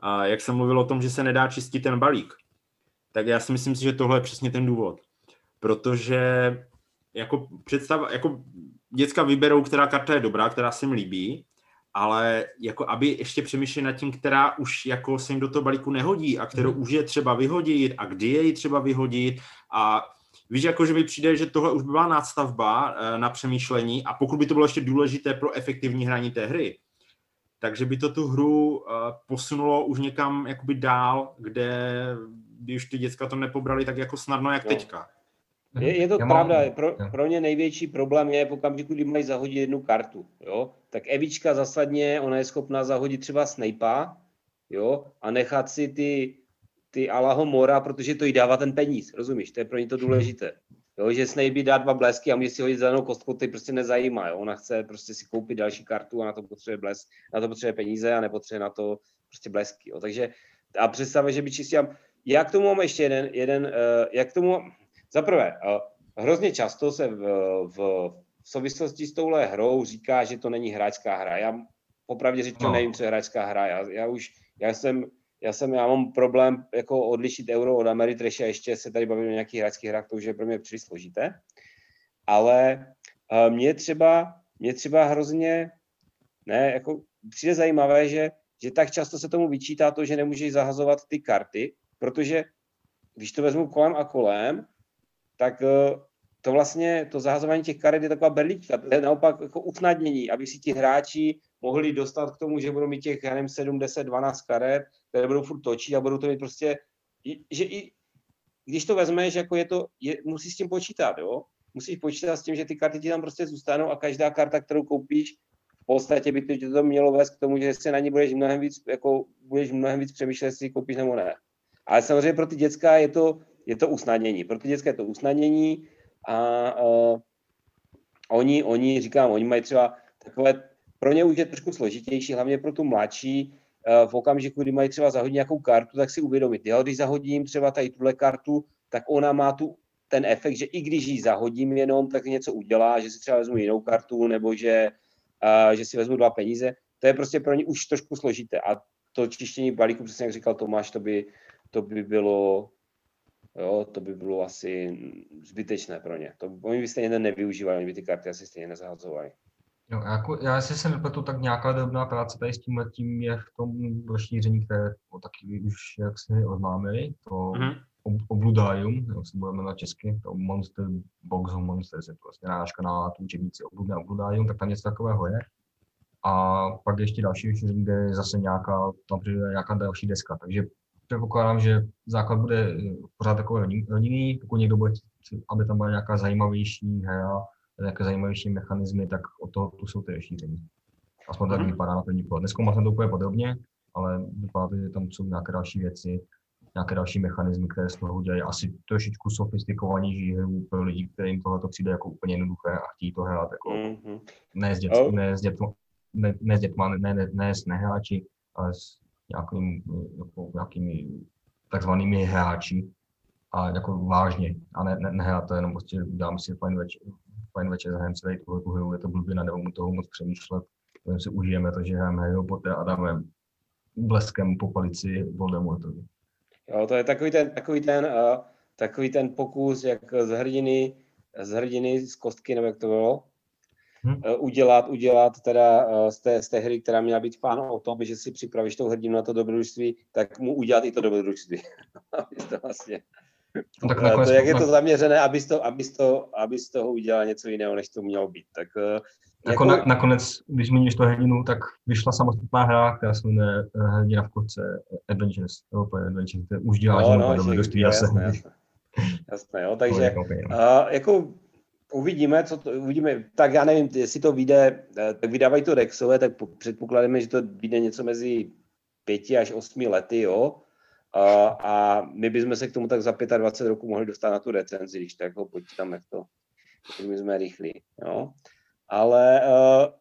A jak jsem mluvil o tom, že se nedá čistit ten balík, tak já si myslím že tohle je přesně ten důvod. Protože jako představ, jako děcka vyberou, která karta je dobrá, která se jim líbí, ale jako aby ještě přemýšleli nad tím, která už jako se jim do toho balíku nehodí a kterou mm. už je třeba vyhodit a kdy je ji třeba vyhodit a víš, jako že mi přijde, že tohle už by byla nástavba eh, na přemýšlení a pokud by to bylo ještě důležité pro efektivní hraní té hry, takže by to tu hru uh, posunulo už někam jakoby dál, kde by už ty děcka to nepobrali tak jako snadno, jak no. teďka. Je, je to Já pravda, mám... pro, pro ně největší problém je v okamžiku, kdy mají zahodit jednu kartu, jo, tak Evička zasadně, ona je schopná zahodit třeba Snape'a, jo, a nechat si ty, ty Alaho Mora, protože to jí dává ten peníz, rozumíš, to je pro ně to důležité. Jo, že Snape dá dva blesky a může si hodit zelenou kostku, ty prostě nezajímá, jo. ona chce prostě si koupit další kartu a na to potřebuje blesk, na to potřebuje peníze a nepotřebuje na to prostě blesky, jo. takže a představě, že by čistě, jak tomu mám ještě jeden, jeden uh, jak tomu, za prvé, hrozně často se v, v, v souvislosti s touhle hrou říká, že to není hráčská hra. Já popravdě řečeno no. nevím, co je hráčská hra. Já, já už, já jsem, já jsem, já mám problém jako odlišit euro od Ameritrash a ještě se tady bavím o nějakých hráčských hrách, to už je pro mě příliš složité. Ale uh, mě třeba, mě třeba hrozně, ne, jako přijde zajímavé, že, že tak často se tomu vyčítá to, že nemůžeš zahazovat ty karty, protože když to vezmu kolem a kolem, tak eh, to vlastně, to zahazování těch karet je taková berlička, to je naopak jako usnadnění, aby si ti hráči mohli dostat k tomu, že budou mít těch, já nevím, 7, 10, 12 karet, které budou furt točit a budou to mít prostě, že i když to vezmeš, jako je to, je, musí s tím počítat, jo? Musíš počítat s tím, že ty karty ti tam prostě zůstanou a každá karta, kterou koupíš, v podstatě by to, to mělo vést k tomu, že se na ní budeš mnohem víc, jako, budeš mnohem víc přemýšlet, jestli koupíš nebo ne. Ale samozřejmě pro ty děcka je to, je to usnadnění. Pro ty dětské je to usnadnění a uh, oni, oni, říkám, oni mají třeba takové, pro ně už je trošku složitější, hlavně pro tu mladší, uh, v okamžiku, kdy mají třeba zahodit nějakou kartu, tak si uvědomit, jo, když zahodím třeba tady tuhle kartu, tak ona má tu ten efekt, že i když ji zahodím jenom, tak něco udělá, že si třeba vezmu jinou kartu, nebo že, uh, že si vezmu dva peníze. To je prostě pro ně už trošku složité. A to čištění balíku, přesně jak říkal Tomáš, to by, to by bylo jo, to by bylo asi zbytečné pro ně. To, oni by stejně nevyužívali, oni by ty karty asi stejně nezahazovali. Jo, jako, já si se nepletu, tak nějaká drobná práce tady s tím tím je v tom rozšíření, které taky už jak se oznámili, to mm-hmm. Obludium, jak se budeme na česky, to Monster Box of Monsters, je to vlastně náška na tu učebnici Obludné Obludium, tak tam něco takového je. A pak ještě další rozšíření, kde je zase nějaká, tam přijde nějaká další deska, takže předpokládám, že základ bude eh, pořád takový rodinný, pokud někdo bude aby tam byla nějaká zajímavější hra, nějaké zajímavější mechanismy, tak o to tu jsou ty rozšíření. Aspoň tak mhm. vypadá na první pohled. Dneska jsem to úplně podrobně, ale vypadá to, že tam jsou nějaké další věci, nějaké další mechanismy, které z toho dělají asi trošičku sofistikovanější hru pro lidi, kterým tohle to přijde jako úplně jednoduché a chtějí to hrát jako mm-hmm. ne s, dět, oh. ne s dětma, ne, ne s dětma, ne, ne, ne s nehráči, ale s nějakým, jako, nějakými takzvanými hráči a jako vážně. A ne, ne, nehrát to jenom prostě dám si fajn večer, fajn večer, hrajeme celý tuhle tu hru, je to blbina, nebo mu toho moc přemýšlet, potom si užijeme to, že hrajeme Harry Potter a dáme bleskem po palici Voldemortovi. Jo, to je takový ten, takový ten, uh, takový ten pokus, jak z hrdiny, z hrdiny z kostky, nebo jak to bylo, hmm. udělat, udělat teda eh, z té, z té hry, která měla být fán o tom, že si připravíš tou hrdinu na to dobrodružství, tak mu udělat i to dobrodružství. to vlastně. No, tak nakonec, to, jak je to zaměřené, abys to, abys, to, abys toho udělal něco jiného, než to mělo být. Tak, jako... Na, nakonec, když zmíníš to hrdinu, tak vyšla samostatná hra, která se jmenuje Hrdina v kotce Adventures. Adventures, už dělá no, no, dobrodružství. Jasné, jasné. jasné, jo, takže uh, jako Uvidíme, co to, uvidíme. Tak já nevím, jestli to vyjde, eh, tak vydávají to Rexové, tak předpokládáme, že to vyjde něco mezi pěti až osmi lety, jo. A, a my bychom se k tomu tak za 25 roku mohli dostat na tu recenzi, když tak ho počítám, jak to, my jsme rychlí. Jo? Ale uh,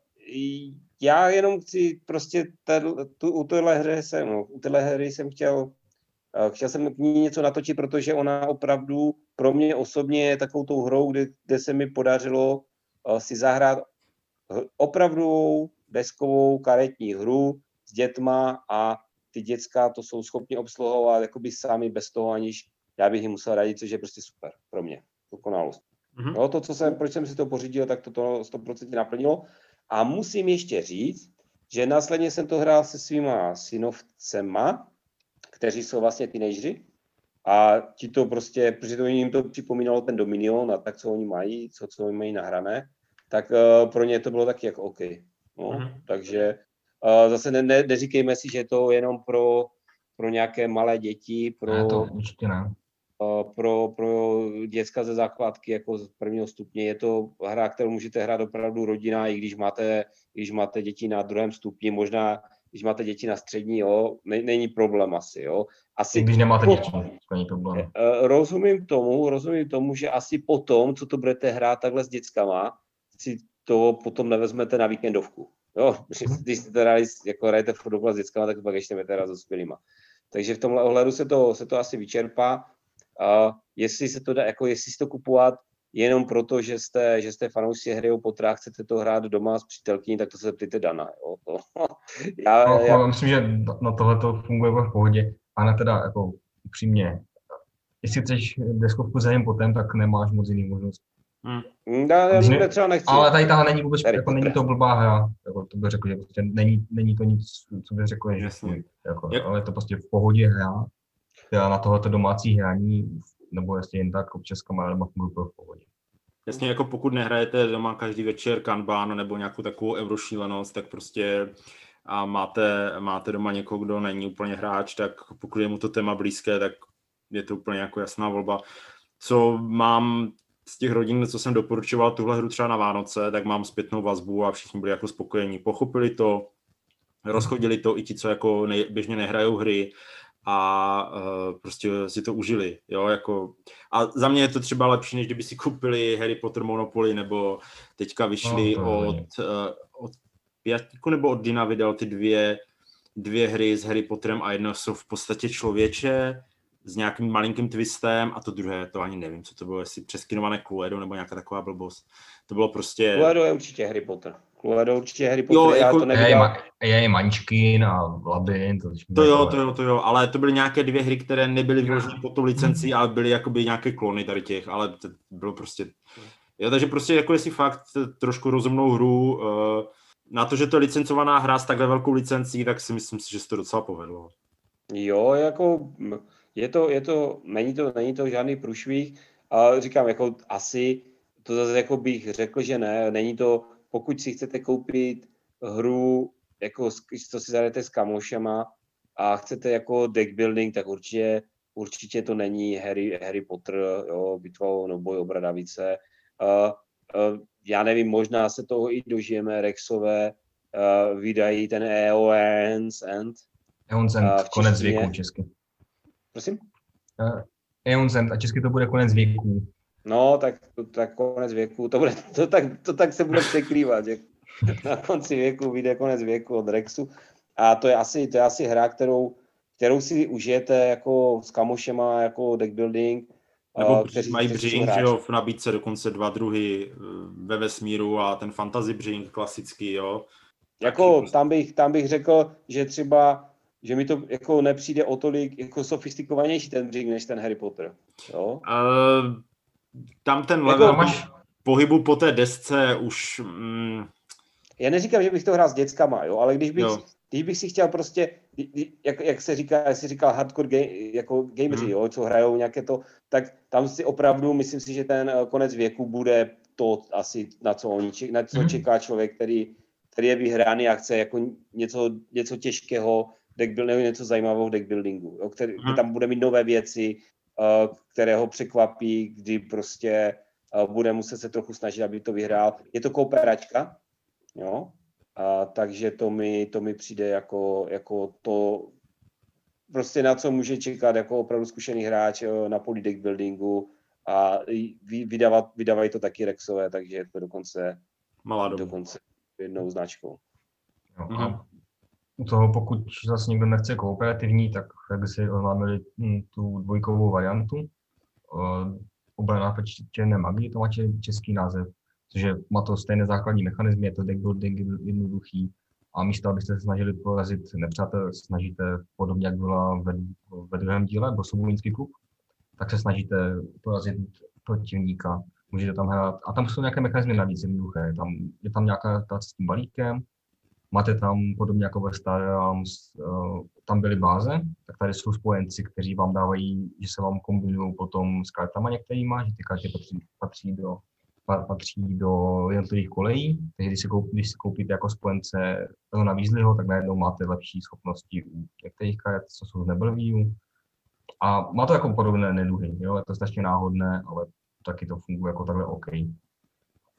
já jenom chci prostě tadl, tu, u téhle hry jsem, no, u téhle hry jsem chtěl, chtěl jsem k ní něco natočit, protože ona opravdu pro mě osobně je takovou tou hrou, kde, kde se mi podařilo uh, si zahrát opravdu deskovou karetní hru s dětma a ty děcka to jsou schopni obsluhovat jakoby sami bez toho, aniž já bych jim musel radit, což je prostě super pro mě. Dokonalost. Mm-hmm. No, to, co jsem, proč jsem si to pořídil, tak to to 100% naplnilo. A musím ještě říct, že následně jsem to hrál se svýma synovcema, kteří jsou vlastně teenageři. A ti to prostě, protože to jim to připomínalo ten Dominion a tak, co oni mají, co, co oni mají nahrané, tak uh, pro ně to bylo taky jako OK. No, mm-hmm. Takže uh, zase ne, ne, neříkejme si, že je to jenom pro, pro nějaké malé děti, pro, ne, to určitě ne. Uh, pro, pro děcka ze základky jako z prvního stupně. Je to hra, kterou můžete hrát opravdu rodina, i když máte, když máte děti na druhém stupni, možná když máte děti na střední, jo, ne, není problém asi, jo. Asi, když nemáte po, děti, není problém. Uh, rozumím tomu, rozumím tomu, že asi potom, co to budete hrát takhle s dětskama, si to potom nevezmete na víkendovku. Jo, mhm. když jste teda jako hrajete fotbal s dětskama, tak pak ještě teda s dospělýma. Takže v tomhle ohledu se to, se to asi vyčerpá. A jestli se to dá, jako jestli si to kupovat jenom proto, že jste, že jste fanoušci hry o potrách, chcete to hrát doma s přítelkyní, tak to se zeptejte Dana. Jo. To, já, no, já... Myslím, že na tohle to funguje v pohodě. A na teda jako upřímně, jestli chceš deskovku za jen potom, tak nemáš moc jiný možnost. Hmm. Já, já ne, třeba nechci. Ale tady tahle není vůbec, Tady jako není to blbá hra, jako to bych řekl, že prostě není, není to nic, co bych řekl, že jako, Jak? ale je to prostě v pohodě hra, já na tohleto domácí hraní, nebo jestli jen tak občas kamarádama funguje v pohodě. Jasně, jako pokud nehrajete doma každý večer kanban nebo nějakou takovou eurošílenost, tak prostě a máte, máte doma někoho, kdo není úplně hráč, tak pokud je mu to téma blízké, tak je to úplně jako jasná volba. Co mám z těch rodin, co jsem doporučoval tuhle hru třeba na Vánoce, tak mám zpětnou vazbu a všichni byli jako spokojení. Pochopili to, rozchodili to i ti, co jako nej, běžně nehrajou hry a uh, prostě si to užili, jo, jako a za mě je to třeba lepší, než kdyby si koupili Harry Potter Monopoly, nebo teďka vyšly no, od, uh, od Pětku nebo od Dina vydal ty dvě, dvě hry s Harry Potterem a jedno jsou v podstatě člověče, s nějakým malinkým twistem a to druhé, to ani nevím, co to bylo, jestli přeskinované Cluedo nebo nějaká taková blbost. To bylo prostě... Cluedo je určitě Harry Potter. Cluedo určitě Harry Potter, jo, jako, já to neviděl. Je, je Mančkin a Labyrint. To, to jo, to jo, to jo, ale to byly nějaké dvě hry, které nebyly vyloženy pod tou licencí, ale byly jakoby nějaké klony tady těch, ale to bylo prostě... Jo, takže prostě jako jestli fakt trošku rozumnou hru, uh, na to, že to je licencovaná hra s takhle velkou licencí, tak si myslím si, že se to docela povedlo. Jo, jako je to, je to, není to, není to žádný průšvih, ale říkám, jako asi, to zase jako bych řekl, že ne, není to, pokud si chcete koupit hru, jako co si zahrajete s kamošema a chcete jako deck building, tak určitě, určitě to není Harry, Harry Potter, jo, bitva o boj o bradavice. Uh, uh, já nevím, možná se toho i dožijeme, Rexové uh, vydají ten EON's End. EON's End, uh, konec věku česky. Prosím? Uh, Eon Zend a česky to bude konec věku. No, tak, tak konec věku, to, bude, to, tak, to tak se bude překrývat, že na konci věku vyjde konec věku od Rexu. A to je asi, to je asi hra, kterou, kterou si užijete jako s kamošema, jako deck building. Nebo kteří mají břink, že jo, v nabídce dokonce dva druhy ve vesmíru a ten fantasy břink klasický, jo. Jako tam bych, tam bych řekl, že třeba že mi to jako nepřijde o tolik jako sofistikovanější ten břih než ten Harry Potter. Jo? Uh, tam ten level jako, máš pohybu po té desce už... Mm... Já neříkám, že bych to hrál s dětskama, jo, ale když bych, když bych si chtěl prostě, jak, jak se říká, jak si říkal hardcore game, jako gameři, hmm. jo, co hrajou nějaké to, tak tam si opravdu, myslím si, že ten eh, konec věku bude to asi, na co, oni, na co hmm. čeká člověk, který, který je vyhraný a chce jako něco, něco těžkého, deckbuildingu, něco zajímavého v deckbuildingu, jo, který, hmm. tam bude mít nové věci, uh, které ho překvapí, kdy prostě uh, bude muset se trochu snažit, aby to vyhrál. Je to kooperačka, jo, a, takže to mi, to mi přijde jako, jako to, prostě na co může čekat jako opravdu zkušený hráč na poli deck buildingu a vydávat, vydávají to taky Rexové, takže je to dokonce, Malá dokonce jednou značkou. Jo, mm-hmm. U toho, pokud zase někdo nechce kooperativní, tak jak si oznámili hm, tu dvojkovou variantu, uh, obrana proti černé magii, to má český název, což má to stejné základní mechanizmy, je to deck building jednoduchý, a místo, abyste se snažili porazit nepřátel, snažíte podobně, jak byla ve, ve druhém díle, Bosobulínský klub, tak se snažíte porazit protivníka, můžete tam hrát, a tam jsou nějaké mechanizmy navíc jednoduché, je tam, je tam nějaká ta s tím balíkem, máte tam podobně jako ve Star Realms, uh, tam byly báze, tak tady jsou spojenci, kteří vám dávají, že se vám kombinují potom s kartama některýma, že ty karty patří, patří do patří do jednotlivých kolejí, takže když si, koupí, když si koupíte jako spojence na Weasleyho, tak najednou máte lepší schopnosti u některých karet, co jsou z Nebelview. A má to jako podobné neduhy, jo? je to strašně náhodné, ale taky to funguje jako takhle OK.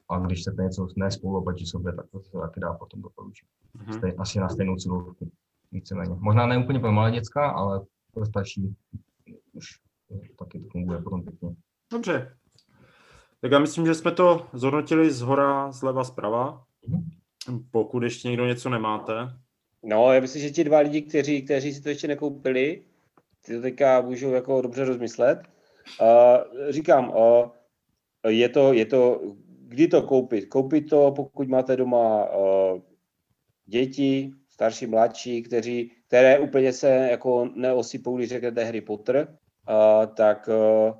A když chcete něco nespolu oproti sobě, tak to se taky dá potom doporučit. Mm-hmm. Asi na stejnou cílovku, víceméně. Možná ne úplně pro malé děcka, ale pro starší už taky to funguje potom pěkně. Dobře, tak já myslím, že jsme to zhodnotili z hora, zleva, zprava. Pokud ještě někdo něco nemáte. No, já myslím, že ti dva lidi, kteří, kteří si to ještě nekoupili, ty to teďka můžou jako dobře rozmyslet. Uh, říkám, uh, je, to, je to, kdy to koupit? Koupit to, pokud máte doma uh, děti, starší, mladší, kteří, které úplně se jako neosypou, když řeknete Harry Potter, uh, tak uh,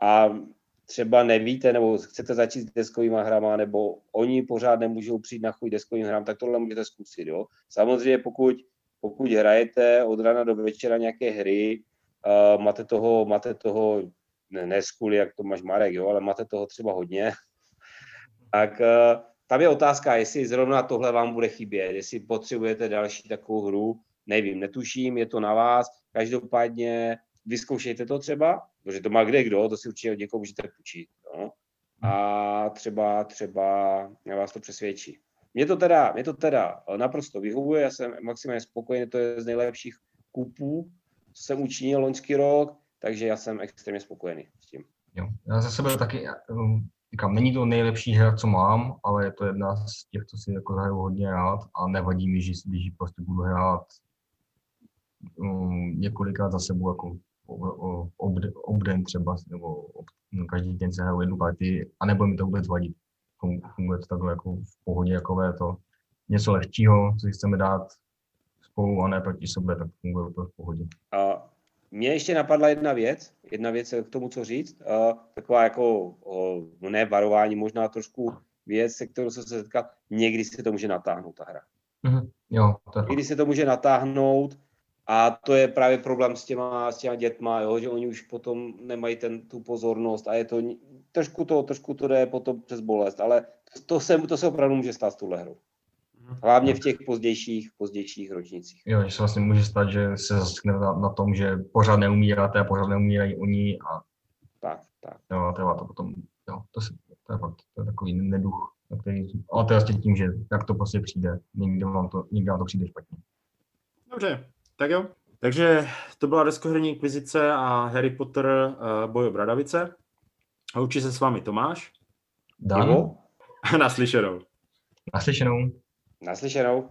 a třeba nevíte, nebo chcete začít s deskovými hrama, nebo oni pořád nemůžou přijít na chuť deskovým hrám, tak tohle můžete zkusit. Jo? Samozřejmě pokud, pokud hrajete od rána do večera nějaké hry, uh, máte toho, máte toho ne, ne skuli, jak to máš Marek, jo, ale máte toho třeba hodně, tak uh, tam je otázka, jestli zrovna tohle vám bude chybět, jestli potřebujete další takovou hru, nevím, netuším, je to na vás, každopádně vyzkoušejte to třeba, protože to má kde kdo, to si určitě od někoho můžete půjčit. No? A třeba, třeba vás to přesvědčí. Mě to teda, mě to teda naprosto vyhovuje, já jsem maximálně spokojený, to je z nejlepších kupů, jsem učinil loňský rok, takže já jsem extrémně spokojený s tím. Jo, já za sebe taky, um, říkám, není to nejlepší hra, co mám, ale je to jedna z těch, co si jako hraju hodně rád a nevadí mi, že když prostě budu hrát um, několikrát za sebou jako obden třeba, nebo ob, každý den se hraju jednu partii a nebo mi to vůbec vadit. Funguje to takhle jako v pohodě, jako to něco lehčího, co si chceme dát spolu a ne proti sobě, tak funguje to v pohodě. A mně ještě napadla jedna věc, jedna věc k tomu, co říct, a taková jako, no ne varování, možná trošku věc, se kterou jsem se setkal, někdy se to může natáhnout ta hra. Mm-hmm. Jo, je Někdy se to může natáhnout, a to je právě problém s těma, s těma dětma, jo, že oni už potom nemají ten, tu pozornost a je to, trošku to, trošku to jde potom přes bolest, ale to se, to se opravdu může stát s touhle hrou. Mhm. Hlavně v těch pozdějších, pozdějších ročnicích. Jo, že se vlastně může stát, že se zaskne na, na tom, že pořád neumíráte a pořád neumírají oni a tak, tak. Jo, a trvá to potom, jo, to, se, to je fakt, to je takový neduch, který, ale to je vlastně tím, že jak to prostě přijde, někdy vám to, někdy vám to přijde špatně. Dobře, tak jo. Takže to byla deskoherní inkvizice a Harry Potter uh, boj o Bradavice. A učí se s vámi Tomáš. Dan. Naslyšenou. Naslyšenou. Naslyšenou.